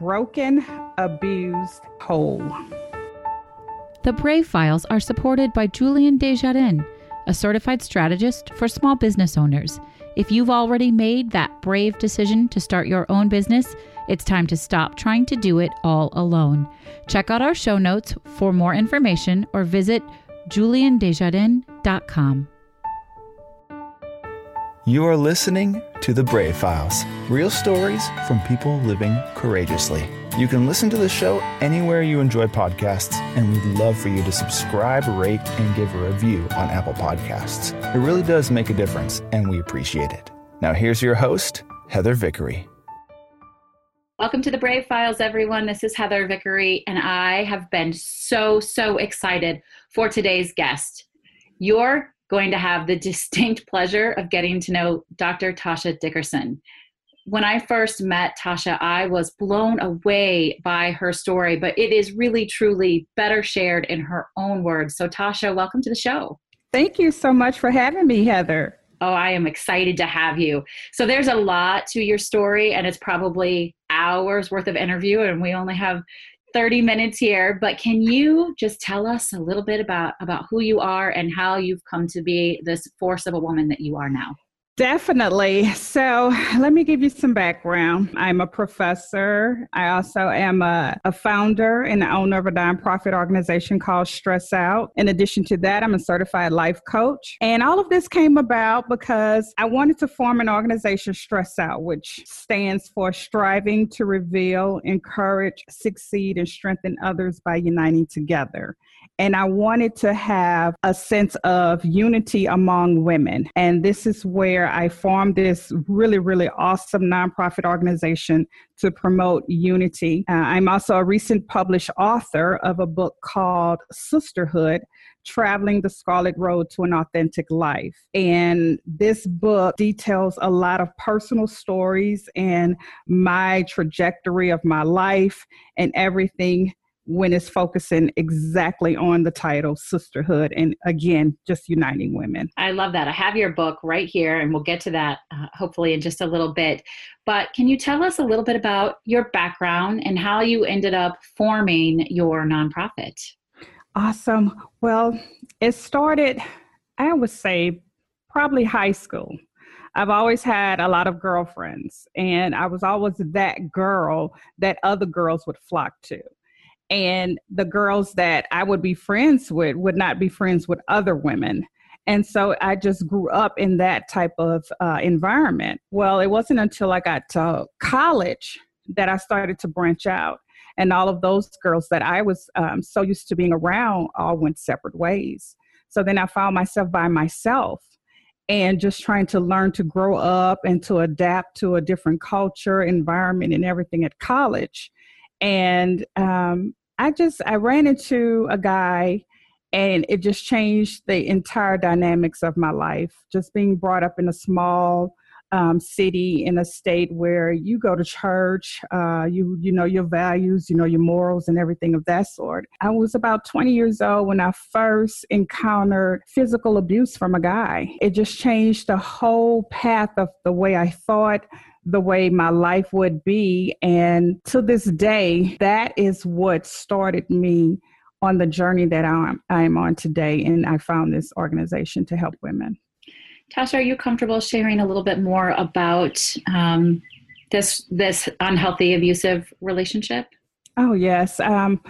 broken, abused, whole. The Brave Files are supported by Julian Desjardins, a certified strategist for small business owners. If you've already made that brave decision to start your own business, it's time to stop trying to do it all alone. Check out our show notes for more information or visit juliandesjardins.com. You are listening to The Brave Files, real stories from people living courageously. You can listen to the show anywhere you enjoy podcasts, and we'd love for you to subscribe, rate, and give a review on Apple Podcasts. It really does make a difference, and we appreciate it. Now, here's your host, Heather Vickery. Welcome to the Brave Files, everyone. This is Heather Vickery, and I have been so, so excited for today's guest. You're going to have the distinct pleasure of getting to know Dr. Toscha Dickerson. When I first met Toscha, I was blown away by her story, but it is really, truly better shared in her own words. So, Toscha, welcome to the show. Thank you so much for having me, Heather. Oh, I am excited to have you. So, there's a lot to your story, and it's probably hours worth of interview, and we only have 30 minutes here, but can you just tell us a little bit about about who you are and how you've come to be this force of a woman that you are now? Definitely. So let me give you some background. I'm a professor. I also am a, a, founder and owner of a nonprofit organization called Stress Out. In addition to that, I'm a certified life coach. And all of this came about because I wanted to form an organization, Stress Out, which stands for Striving to Reveal, Encourage, Succeed, and Strengthen Others by Uniting Together. And I wanted to have a sense of unity among women. And this is where I formed this really, really awesome nonprofit organization to promote unity. Uh, I'm also a recent published author of a book called Sisterhood Traveling the Scarlet Road to an Authentic Life. And this book details a lot of personal stories and my trajectory of my life and everything when it's focusing exactly on the title sisterhood and again just uniting women. I love that. I have your book right here and we'll get to that uh, hopefully in just a little bit. But can you tell us a little bit about your background and how you ended up forming your nonprofit? Awesome. Well it started i would say probably high school. I've always had a lot of girlfriends, and I was always that girl that other girls would flock to and the girls that I would be friends with would not be friends with other women. And so I just grew up in that type of uh, environment. Well, it wasn't until I got to college that I started to branch out. And all of those girls that I was um, so used to being around all went separate ways. So then I found myself by myself and just trying to learn to grow up and to adapt to a different culture, environment, and everything at college and um, I just I ran into a guy, and it just changed the entire dynamics of my life. Just being brought up in a small um, city in a state where you go to church, uh, you you know your values, you know your morals, and everything of that sort. I was about 20 years old when I first encountered physical abuse from a guy. It just changed the whole path of the way I thought, the way my life would be. And to this day, that is what started me on the journey that I'm, I'm on today. And I found this organization to help women. Toscha, are you comfortable sharing a little bit more about um, this this unhealthy, abusive relationship? Oh yes. Um,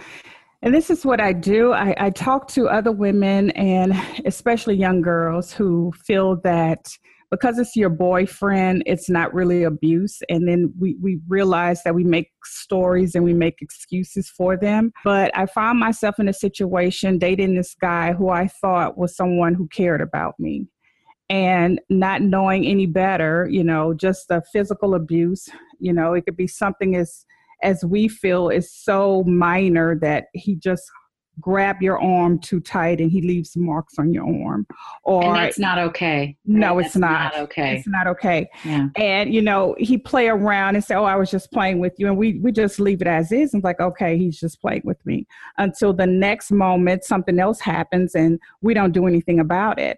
and this is what I do. I, I talk to other women and especially young girls who feel that because it's your boyfriend, it's not really abuse. And then we, we realize that we make stories and we make excuses for them. But I found myself in a situation dating this guy who I thought was someone who cared about me. And not knowing any better, you know, just the physical abuse, you know, it could be something as as we feel is so minor that he just grab your arm too tight and he leaves marks on your arm. Or and that's not okay no it's not. not. okay. It's not okay. Yeah. and you know he play around and say oh i was just playing with you and we we just leave it as is and like okay he's just playing with me. Until the next moment something else happens and we don't do anything about it.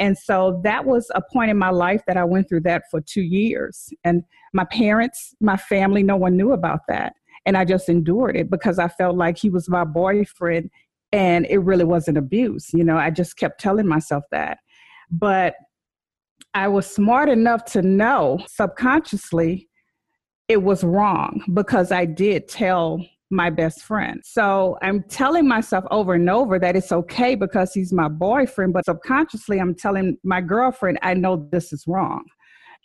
And so that was a point in my life that i went through that for two years. And my parents my family no one knew about that And I just endured it because I felt like he was my boyfriend and it really wasn't abuse. You know, I just kept telling myself that. But I was smart enough to know subconsciously it was wrong because I did tell my best friend. So I'm telling myself over and over that it's okay because he's my boyfriend, but subconsciously I'm telling my girlfriend, I know this is wrong.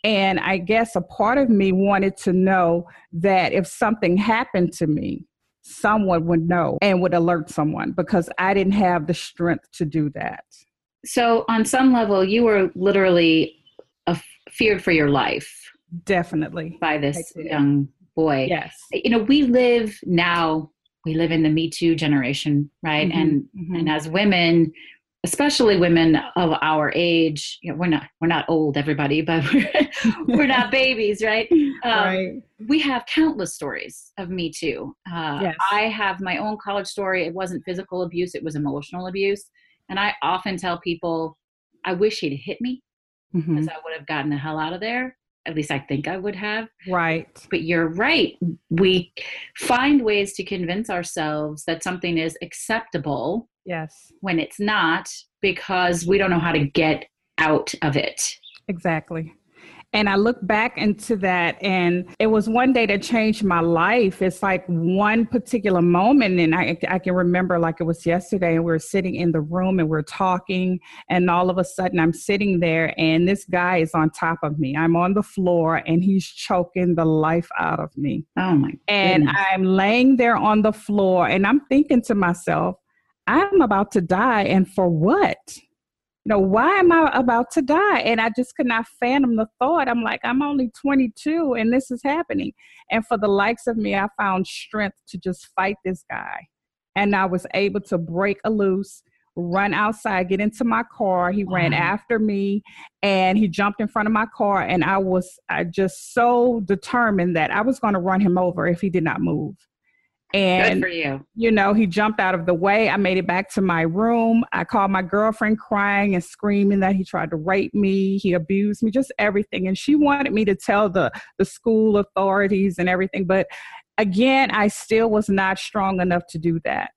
And I guess a part of me wanted to know that if something happened to me, someone would know and would alert someone because I didn't have the strength to do that. So, on some level, you were literally feared for your life. Definitely. By this young boy. Yes. You know, we live now, we live in the Me Too generation, right? Mm-hmm. And mm-hmm. and as women, especially women of our age, you know, we're not we're not old, everybody, but we're, we're not babies, right? Um, right. We have countless stories of Me Too. Uh, yes. I have my own college story. It wasn't physical abuse; it was emotional abuse. And I often tell people, I wish he'd hit me because mm-hmm. I would have gotten the hell out of there. At least I think I would have. Right. But you're right. We find ways to convince ourselves that something is acceptable. Yes. When it's not because we don't know how to get out of it. Exactly. And I look back into that, and it was one day that changed my life. It's like one particular moment, and I, I can remember like it was yesterday, and we were sitting in the room and we we're talking, and all of a sudden I'm sitting there, and this guy is on top of me. I'm on the floor, and he's choking the life out of me. Oh my! And I'm laying there on the floor, and I'm thinking to myself, I'm about to die, and for what? You know, why am I about to die? And I just could not fathom the thought. I'm like, I'm only 22 and this is happening. And for the likes of me, I found strength to just fight this guy. And I was able to break a loose, run outside, get into my car. He wow. ran after me and he jumped in front of my car. And I was I just so determined that I was going to run him over if he did not move. And, Good for you. You know, he jumped out of the way. I made it back to my room. I called my girlfriend crying and screaming that he tried to rape me. He abused me, just everything. And she wanted me to tell the, the school authorities and everything. But again, I still was not strong enough to do that.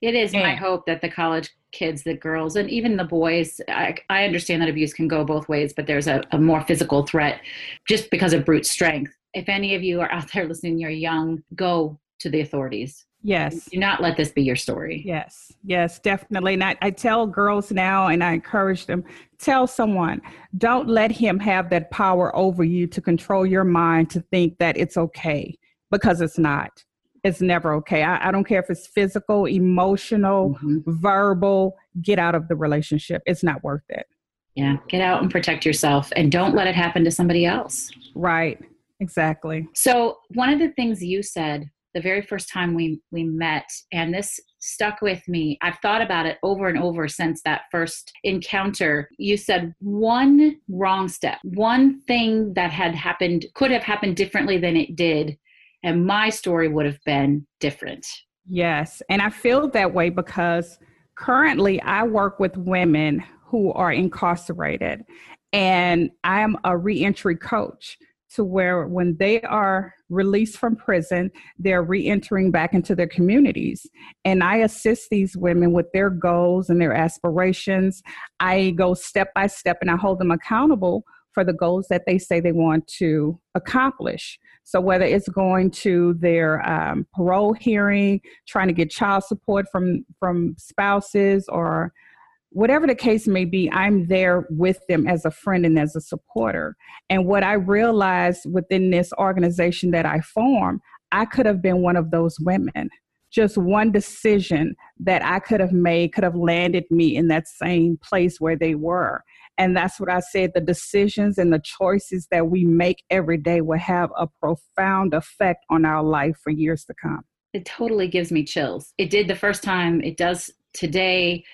It is and, my hope that the college kids, the girls, and even the boys, I, I understand that abuse can go both ways, but there's a, a more physical threat just because of brute strength. If any of you are out there listening, you're young, go to the authorities. Yes. Do not let this be your story. Yes. Yes, definitely. And I, I, tell girls now and I encourage them tell someone, don't let him have that power over you to control your mind to think that it's okay because it's not. It's never okay. I, I don't care if it's physical, emotional, mm-hmm. verbal, get out of the relationship. It's not worth it. Yeah. Get out and protect yourself and don't let it happen to somebody else. Right. Exactly. So, one of the things you said the very first time we we met and this stuck with me. I've thought about it over and over since that first encounter. You said one wrong step one thing that had happened could have happened differently than it did and my story would have been different. Yes and i feel that way because currently i work with women who are incarcerated and i am a reentry coach to where when they are released from prison, they're re-entering back into their communities. And I assist these women with their goals and their aspirations. I go step by step and I hold them accountable for the goals that they say they want to accomplish. So whether it's going to their um, parole hearing, trying to get child support from from spouses or whatever the case may be, I'm there with them as a friend and as a supporter. And what I realized within this organization that I formed, I could have been one of those women. Just one decision that I could have made could have landed me in that same place where they were. And that's what I said the decisions and the choices that we make every day will have a profound effect on our life for years to come. It totally gives me chills. It did the first time, it does today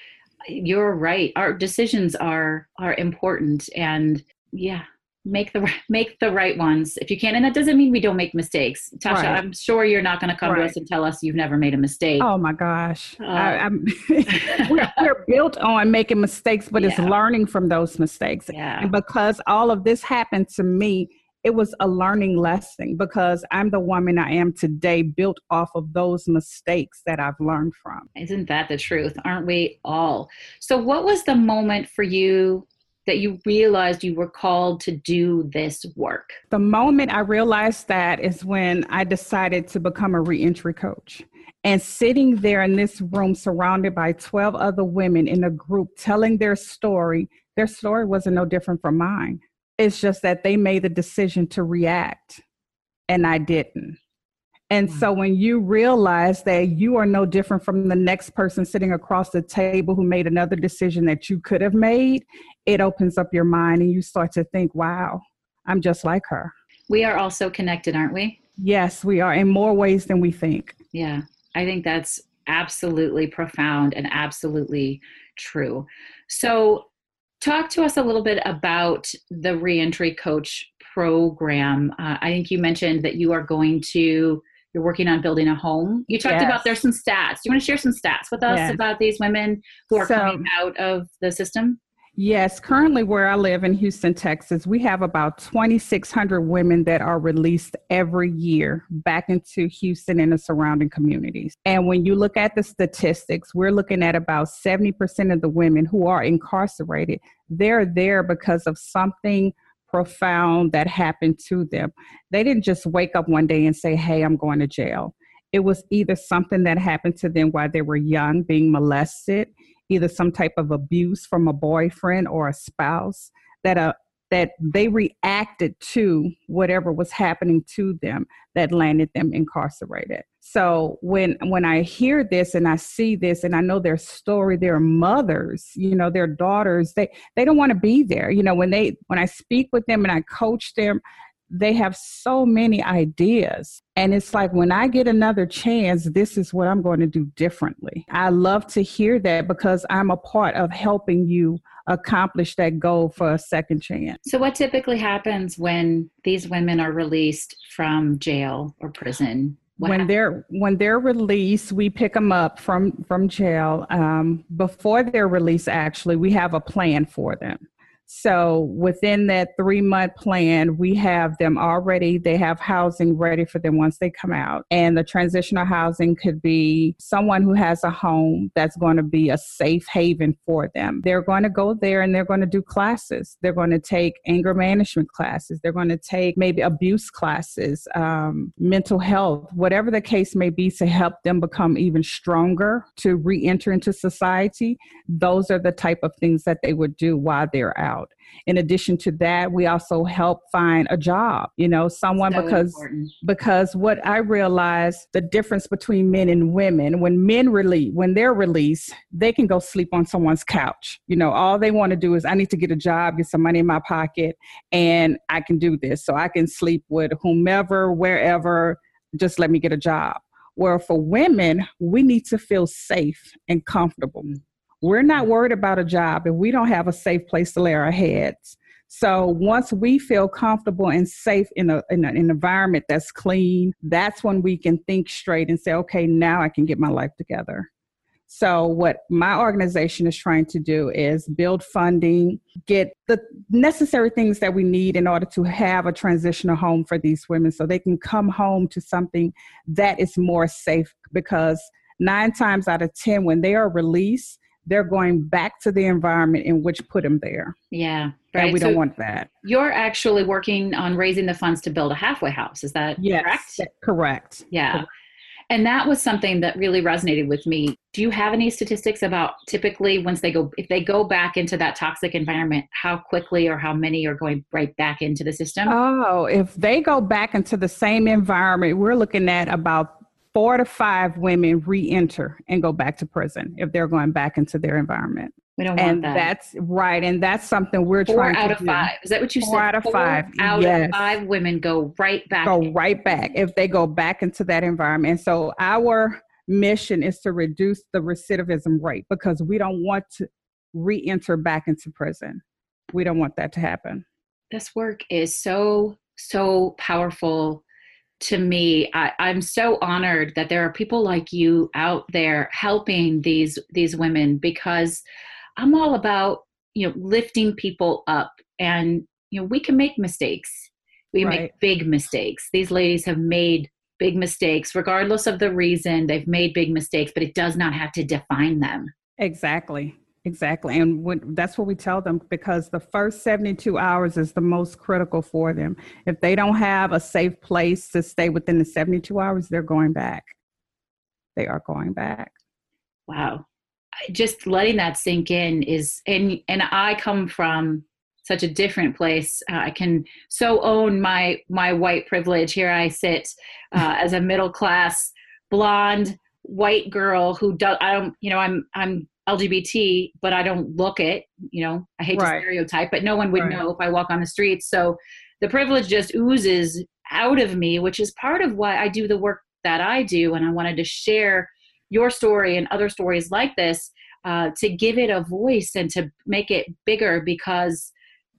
you're right our decisions are are important and yeah make the make the right ones if you can and that doesn't mean we don't make mistakes Toscha right. i'm sure you're not going to come right. to us and tell us you've never made a mistake oh my gosh uh, I, we're, we're, built on making mistakes but yeah. it's learning from those mistakes yeah. and because all of this happened to me it was a learning lesson because I'm the woman I am today built off of those mistakes that I've learned from. Isn't that the truth? Aren't we all? So, what was the moment for you that you realized you were called to do this work? The moment I realized that is when I decided to become a reentry coach. And sitting there in this room surrounded by 12 other women in a group telling their story, their story wasn't no different from mine. It's just that they made the decision to react and I didn't. And so mm. when you realize that you are no different from the next person sitting across the table who made another decision that you could have made, it opens up your mind and you start to think, wow, I'm just like her. We are also connected, aren't we? Yes, we are in more ways than we think. Yeah, I think that's absolutely profound and absolutely true. So, talk to us a little bit about the reentry coach program. Uh, I think you mentioned that you are going to you're working on building a home. You talked yes. about there's some stats. Do you want to share some stats with us yes. about these women who are so, coming out of the system? Yes, currently where I live in Houston, Texas, we have about 2,600 women that are released every year back into Houston and the surrounding communities. And when you look at the statistics, we're looking at about 70% of the women who are incarcerated. They're there because of something profound that happened to them. They didn't just wake up one day and say, Hey, I'm going to jail. It was either something that happened to them while they were young, being molested, either some type of abuse from a boyfriend or a spouse that a that they reacted to whatever was happening to them that landed them incarcerated. So when when I hear this and I see this and I know their story, their mothers, you know, their daughters, they they don't want to be there. You know, when they when I speak with them and I coach them, they have so many ideas. And it's like when I get another chance, this is what I'm going to do differently. I love to hear that because I'm a part of helping you accomplish that goal for a second chance. So, what typically happens when these women are released from jail or prison? What when happens? they're when they're released, we pick them up from from jail. Um, before their release, actually, we have a plan for them. So within that three month plan, we have them already, they have housing ready for them once they come out. And the transitional housing could be someone who has a home that's going to be a safe haven for them. They're going to go there and they're going to do classes. They're going to take anger management classes. They're going to take maybe abuse classes, um, mental health, whatever the case may be to help them become even stronger to re enter into society. Those are the type of things that they would do while they're out out. In addition to that, we also help find a job, you know, someone so because important. because what I realized the difference between men and women, when men release when they're released, they can go sleep on someone's couch. You know, all they want to do is I need to get a job, get some money in my pocket, and I can do this. So I can sleep with whomever, wherever, just let me get a job. Where for women, we need to feel safe and comfortable. We're not mm-hmm. worried about a job if we don't have a safe place to lay our heads. So once we feel comfortable and safe in, a, in an environment that's clean, that's when we can think straight and say, okay, now I can get my life together. So, what my organization is trying to do is build funding, get the necessary things that we need in order to have a transitional home for these women so they can come home to something that is more safe. Because nine times out of 10, when they are released, they're going back to the environment in which put them there. Yeah, right. And we so don't want that. You're actually working on raising the funds to build a halfway house. Is that yes, correct? Correct. Yeah. Correct. And that was something that really resonated with me. Do you have any statistics about typically once they go, if they go back into that toxic environment, how quickly or how many are going right back into the system? Oh, if they go back into the same environment, we're looking at about four to five women re-enter and go back to prison if they're going back into their environment. We don't and want that. That's right, and that's something we're four trying out of do. five. Is that what you four said? Four out of five. Out yes. of five women go right back. Go right back if they go back into that environment. And so our mission is to reduce the recidivism rate because we don't want to re-enter back into prison. We don't want that to happen. This work is so so powerful to me I, i'm so honored that there are people like you out there helping these these women because i'm all about you know lifting people up and you know we can make mistakes We right. make big mistakes. These ladies have made big mistakes, regardless of the reason they've made big mistakes, but it does not have to define them. Exactly. Exactly. And that's what we tell them because the first 72 hours is the most critical for them. If they don't have a safe place to stay within the 72 hours, they're going back. They are going back. Wow. Just letting that sink in is, and, and I come from such a different place. Uh, I can so own my, my white privilege. Here I sit uh, as a middle class blonde white girl who does, I don't, you know, I'm, I'm LGBT, but I don't look it. You know, I hate right. to stereotype, but no one would right. know if I walk on the streets. So the privilege just oozes out of me, which is part of why I do the work that I do. And I wanted to share your story and other stories like this uh, to give it a voice and to make it bigger because,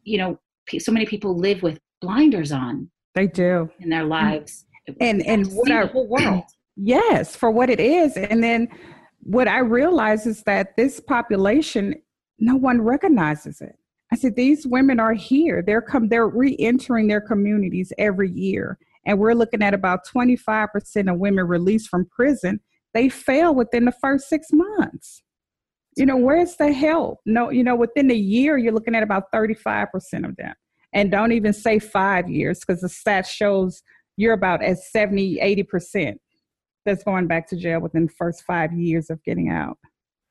you know, so many people live with blinders on. They do in their lives. And and, and what our world. Yes, for what it is, and then what I realize is that this population, no one recognizes it. I said, these women are here. They're come, they're re-entering their communities every year. And we're looking at about 25% of women released from prison. They fail within the first six months. You know, where's the help? No, you know, within a year, you're looking at about 35% of them. And don't even say five years because the stat shows you're about at 70, 80% that's going back to jail within the first five years of getting out.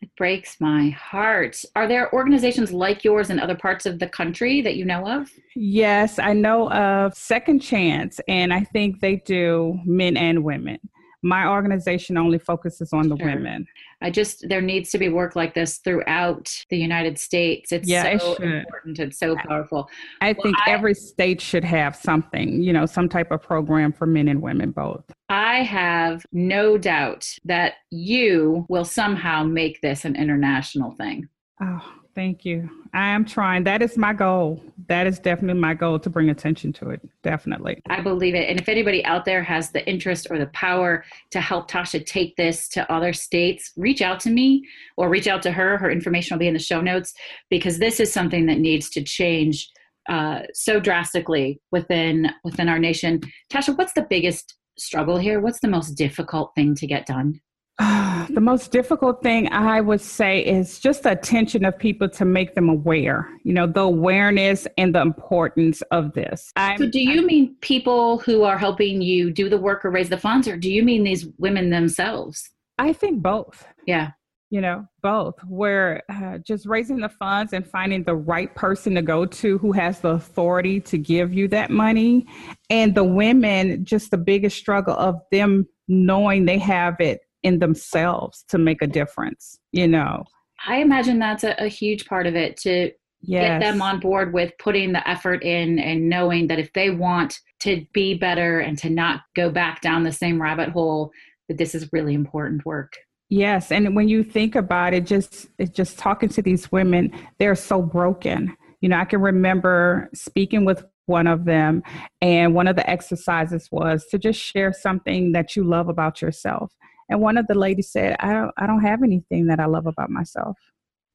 It breaks my heart. Are there organizations like yours in other parts of the country that you know of? Yes, I know of Second Chance, and I think they do men and women my organization only focuses on the sure. women. I just there needs to be work like this throughout the United States. It's yeah, so it important and so powerful. I well, think I, every state should have something, you know, some type of program for men and women both. I have no doubt that you will somehow make this an international thing. Oh, Thank you. I am trying. That is my goal. That is definitely my goal to bring attention to it. Definitely. I believe it. And if anybody out there has the interest or the power to help Toscha take this to other states, reach out to me or reach out to her. Her information will be in the show notes because this is something that needs to change uh, so drastically within within our nation. Toscha, what's the biggest struggle here? What's the most difficult thing to get done? the most difficult thing I would say is just the attention of people to make them aware, you know, the awareness and the importance of this. I'm, so, do you I'm, mean people who are helping you do the work or raise the funds, or do you mean these women themselves? I think both. Yeah. You know, both. Where uh, just raising the funds and finding the right person to go to who has the authority to give you that money. And the women, just the biggest struggle of them knowing they have it in themselves to make a difference, you know. I imagine that's a, a huge part of it to yes. get them on board with putting the effort in and knowing that if they want to be better and to not go back down the same rabbit hole, that this is really important work. Yes, and when you think about it, just just talking to these women, they're so broken. You know, I can remember speaking with one of them, and one of the exercises was to just share something that you love about yourself. And one of the ladies said, I don't, I don't have anything that I love about myself.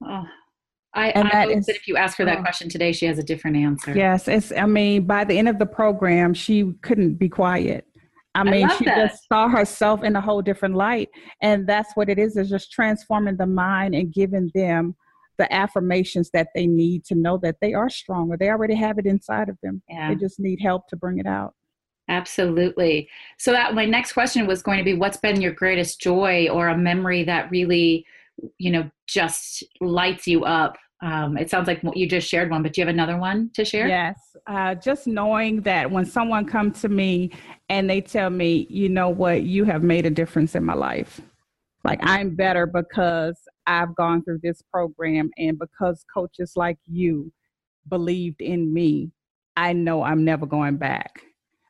Oh, I, and I hope is, that if you ask her that oh, question today, she has a different answer. Yes. It's, I mean, by the end of the program, she couldn't be quiet. I mean, I she that. just saw herself in a whole different light. And that's what it is, is just transforming the mind and giving them the affirmations that they need to know that they are stronger. They already have it inside of them. Yeah. They just need help to bring it out. Absolutely. So that my next question was going to be what's been your greatest joy or a memory that really, you know, just lights you up? Um, it sounds like you just shared one, but do you have another one to share? Yes. Uh, just knowing that when someone comes to me and they tell me, you know what, you have made a difference in my life. Like I'm better because I've gone through this program and because coaches like you believed in me, I know I'm never going back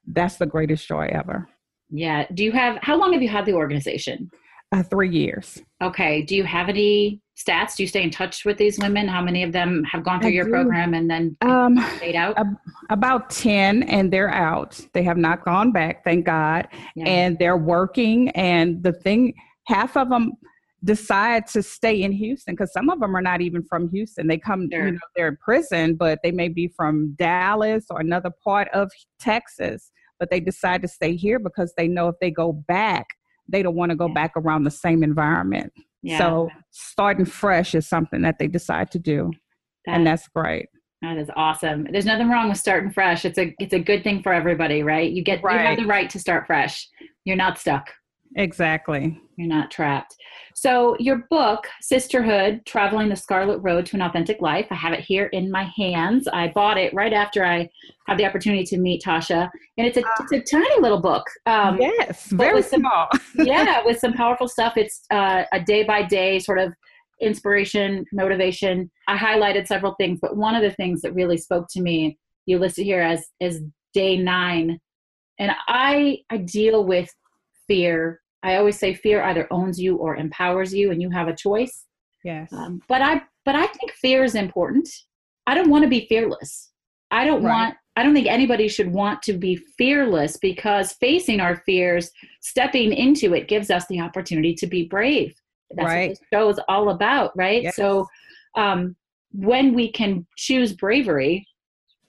that's the greatest joy ever. Yeah. Do you have, how long have you had the organization? Uh, three years. Okay. Do you have any stats? Do you stay in touch with these women? How many of them have gone through I your do. program and then um, stayed out? about 10, and they're out. They have not gone back, thank God. Yeah. And they're working. And the thing, half of them, decide to stay in Houston because some of them are not even from Houston. They come, sure. you know, they're in prison, but they may be from Dallas or another part of Texas, but they decide to stay here because they know if they go back, they don't want to go yeah. back around the same environment. Yeah. So starting fresh is something that they decide to do. That, and that's great. That is awesome. There's nothing wrong with starting fresh. It's a it's a good thing for everybody, right? You get right. you have the right to start fresh. You're not stuck. Exactly. You're not trapped. So, your book, Sisterhood Traveling the Scarlet Road to an Authentic Life, I have it here in my hands. I bought it right after I had the opportunity to meet Toscha. And it's a, it's a tiny little book. Um, yes, very some, small. yeah, with some powerful stuff. It's uh, a day by day sort of inspiration, motivation. I highlighted several things, but one of the things that really spoke to me, you listed here as, as day nine. And I, I deal with fear I always say fear either owns you or empowers you, and you have a choice. Yes. Um, but I but I think fear is important. I don't want to be fearless. I don't right. want. I don't think anybody should want to be fearless because facing our fears, stepping into it, gives us the opportunity to be brave. That's right. what the show is all about, right? Yes. So, um, when we can choose bravery,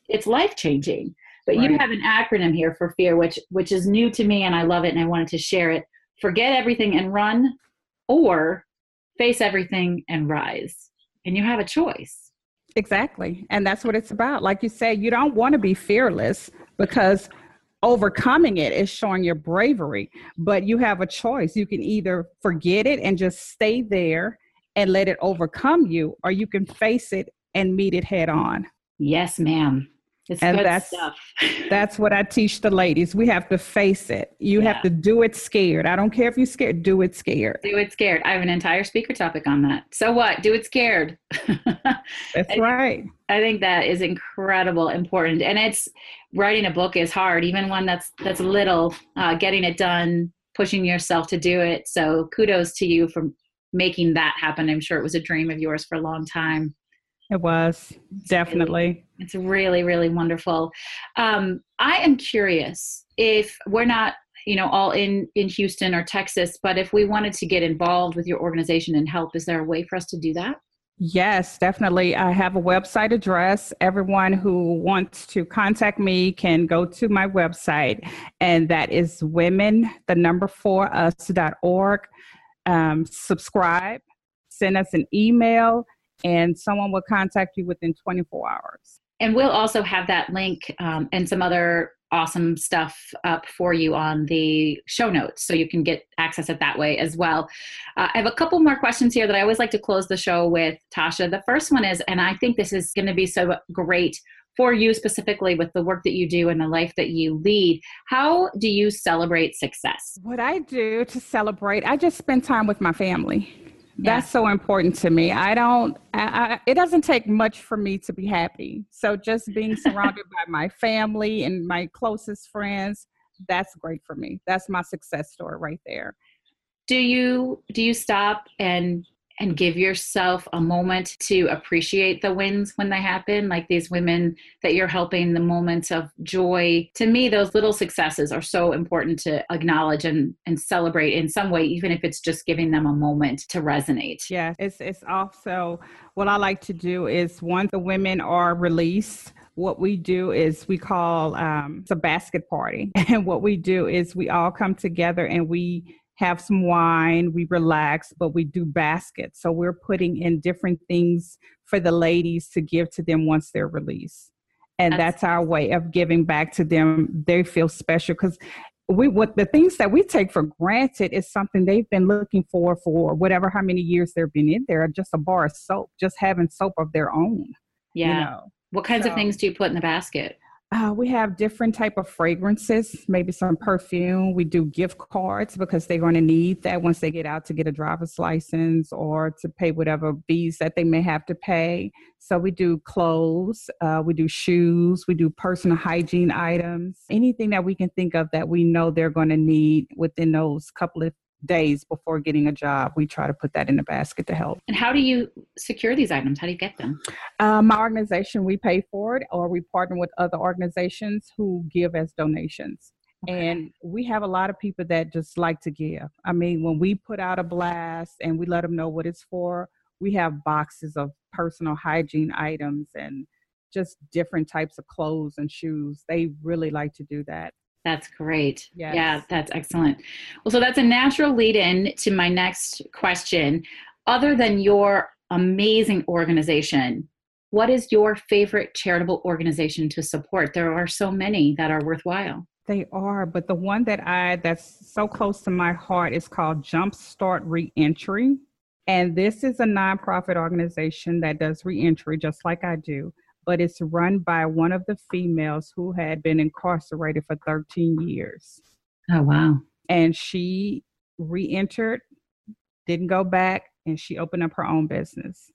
it's life changing. But right. you have an acronym here for fear, which which is new to me, and I love it, and I wanted to share it forget everything and run or face everything and rise. And you have a choice. Exactly. And that's what it's about. Like you say, you don't want to be fearless because overcoming it is showing your bravery, but you have a choice. You can either forget it and just stay there and let it overcome you, or you can face it and meet it head on. Yes, ma'am. It's and good that's, stuff. that's what I teach the ladies. We have to face it. You yeah. have to do it scared. I don't care if you're scared, do it scared. Do it scared. I have an entire speaker topic on that. So what? Do it scared. that's I, right. I think that is incredible important. And it's writing a book is hard, even one that's that's little, uh, getting it done, pushing yourself to do it. So kudos to you for making that happen. I'm sure it was a dream of yours for a long time. It was definitely. It's really, really wonderful. Um, I am curious if we're not, you know, all in in Houston or Texas, but if we wanted to get involved with your organization and help, is there a way for us to do that? Yes, definitely. I have a website address. Everyone who wants to contact me can go to my website, and that is women, the number four us.org. Um, subscribe, send us an email, and someone will contact you within 24 hours. And we'll also have that link um, and some other awesome stuff up for you on the show notes so you can get access it that way as well. Uh, I have a couple more questions here that I always like to close the show with, Toscha. The first one is, and I think this is going to be so great for you specifically with the work that you do and the life that you lead. How do you celebrate success? What I do to celebrate, I just spend time with my family that's so important to me. I don't I, I, it doesn't take much for me to be happy. So just being surrounded by my family and my closest friends that's great for me. That's my success story right there. Do you do you stop and and give yourself a moment to appreciate the wins when they happen like these women that you're helping the moments of joy. To me those little successes are so important to acknowledge and and celebrate in some way even if it's just giving them a moment to resonate. Yeah it's it's also what i like to do is once the women are released what we do is we call um, it's a basket party. And what we do is we all come together and we have some wine, we relax, but we do baskets. So we're putting in different things for the ladies to give to them once they're released. And that's, that's our way of giving back to them. They feel special because we what the things that we take for granted is something they've been looking for for whatever how many years they've been in there. Just a bar of soap, just having soap of their own. Yeah. You know? What kinds so, of things do you put in the basket? Uh, we have different type of fragrances, maybe some perfume. We do gift cards because they're going to need that once they get out to get a driver's license or to pay whatever fees that they may have to pay. So we do clothes, uh, we do shoes, we do personal hygiene items, anything that we can think of that we know they're going to need within those couple of days before getting a job, we try to put that in the basket to help. And how do you secure these items? How do you get them? Um, my organization, we pay for it, or we partner with other organizations who give as donations. And we have a lot of people that just like to give. I mean, when we put out a blast and we let them know what it's for, we have boxes of personal hygiene items and just different types of clothes and shoes. They really like to do that. That's great. Yes. Yeah, that's excellent. Well, so that's a natural lead in to my next question. Other than your amazing organization, what is your favorite charitable organization to support? There are so many that are worthwhile. They are, but the one that I that's so close to my heart is called Jumpstart Reentry. And this is a nonprofit organization that does reentry just like I do but it's run by one of the females who had been incarcerated for 13 years. Oh, wow. And she re entered, didn't go back, and she opened up her own business.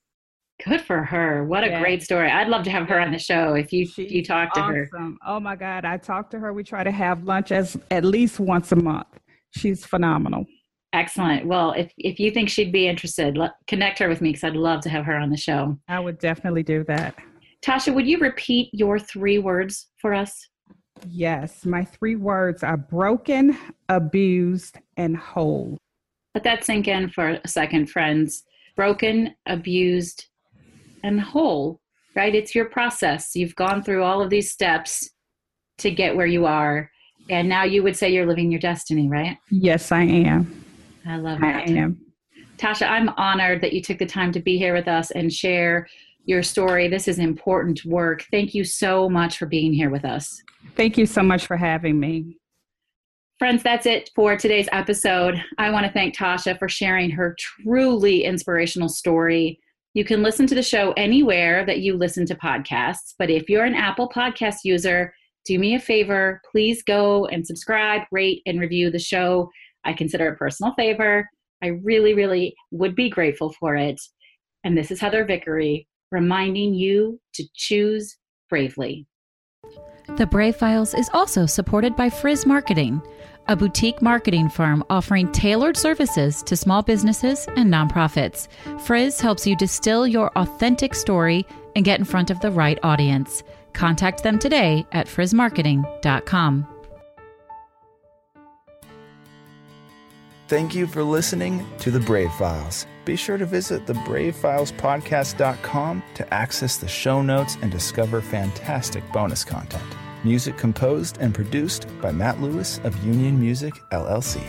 Good for her. What a yeah. great story. I'd love to have her on the show if you if you talk to awesome. her. Oh my God. I talk to her. We try to have lunch as at least once a month. She's phenomenal. Excellent. Well, if if you think she'd be interested, let, connect her with me because I'd love to have her on the show. I would definitely do that. Toscha, would you repeat your three words for us? Yes, my three words are broken, abused, and whole. Let that sink in for a second, friends. Broken, abused, and whole, right? It's your process. You've gone through all of these steps to get where you are. And now you would say you're living your destiny, right? Yes, I am. I love that. I am. Toscha, I'm honored that you took the time to be here with us and share your story. This is important work. Thank you so much for being here with us. Thank you so much for having me. Friends, that's it for today's episode. I want to thank Toscha for sharing her truly inspirational story. You can listen to the show anywhere that you listen to podcasts, but if you're an Apple Podcast user, do me a favor, please go and subscribe, rate, and review the show. I consider it a personal favor. I really, really would be grateful for it. And this is Heather Vickery reminding you to choose bravely. The Brave Files is also supported by Frizz Marketing, a boutique marketing firm offering tailored services to small businesses and nonprofits. Frizz helps you distill your authentic story and get in front of the right audience. Contact them today at frizzmarketing.com. Thank you for listening to The Brave Files. Be sure to visit thebravefilespodcast.com to access the show notes and discover fantastic bonus content. Music composed and produced by Matt Lewis of Union Music, LLC.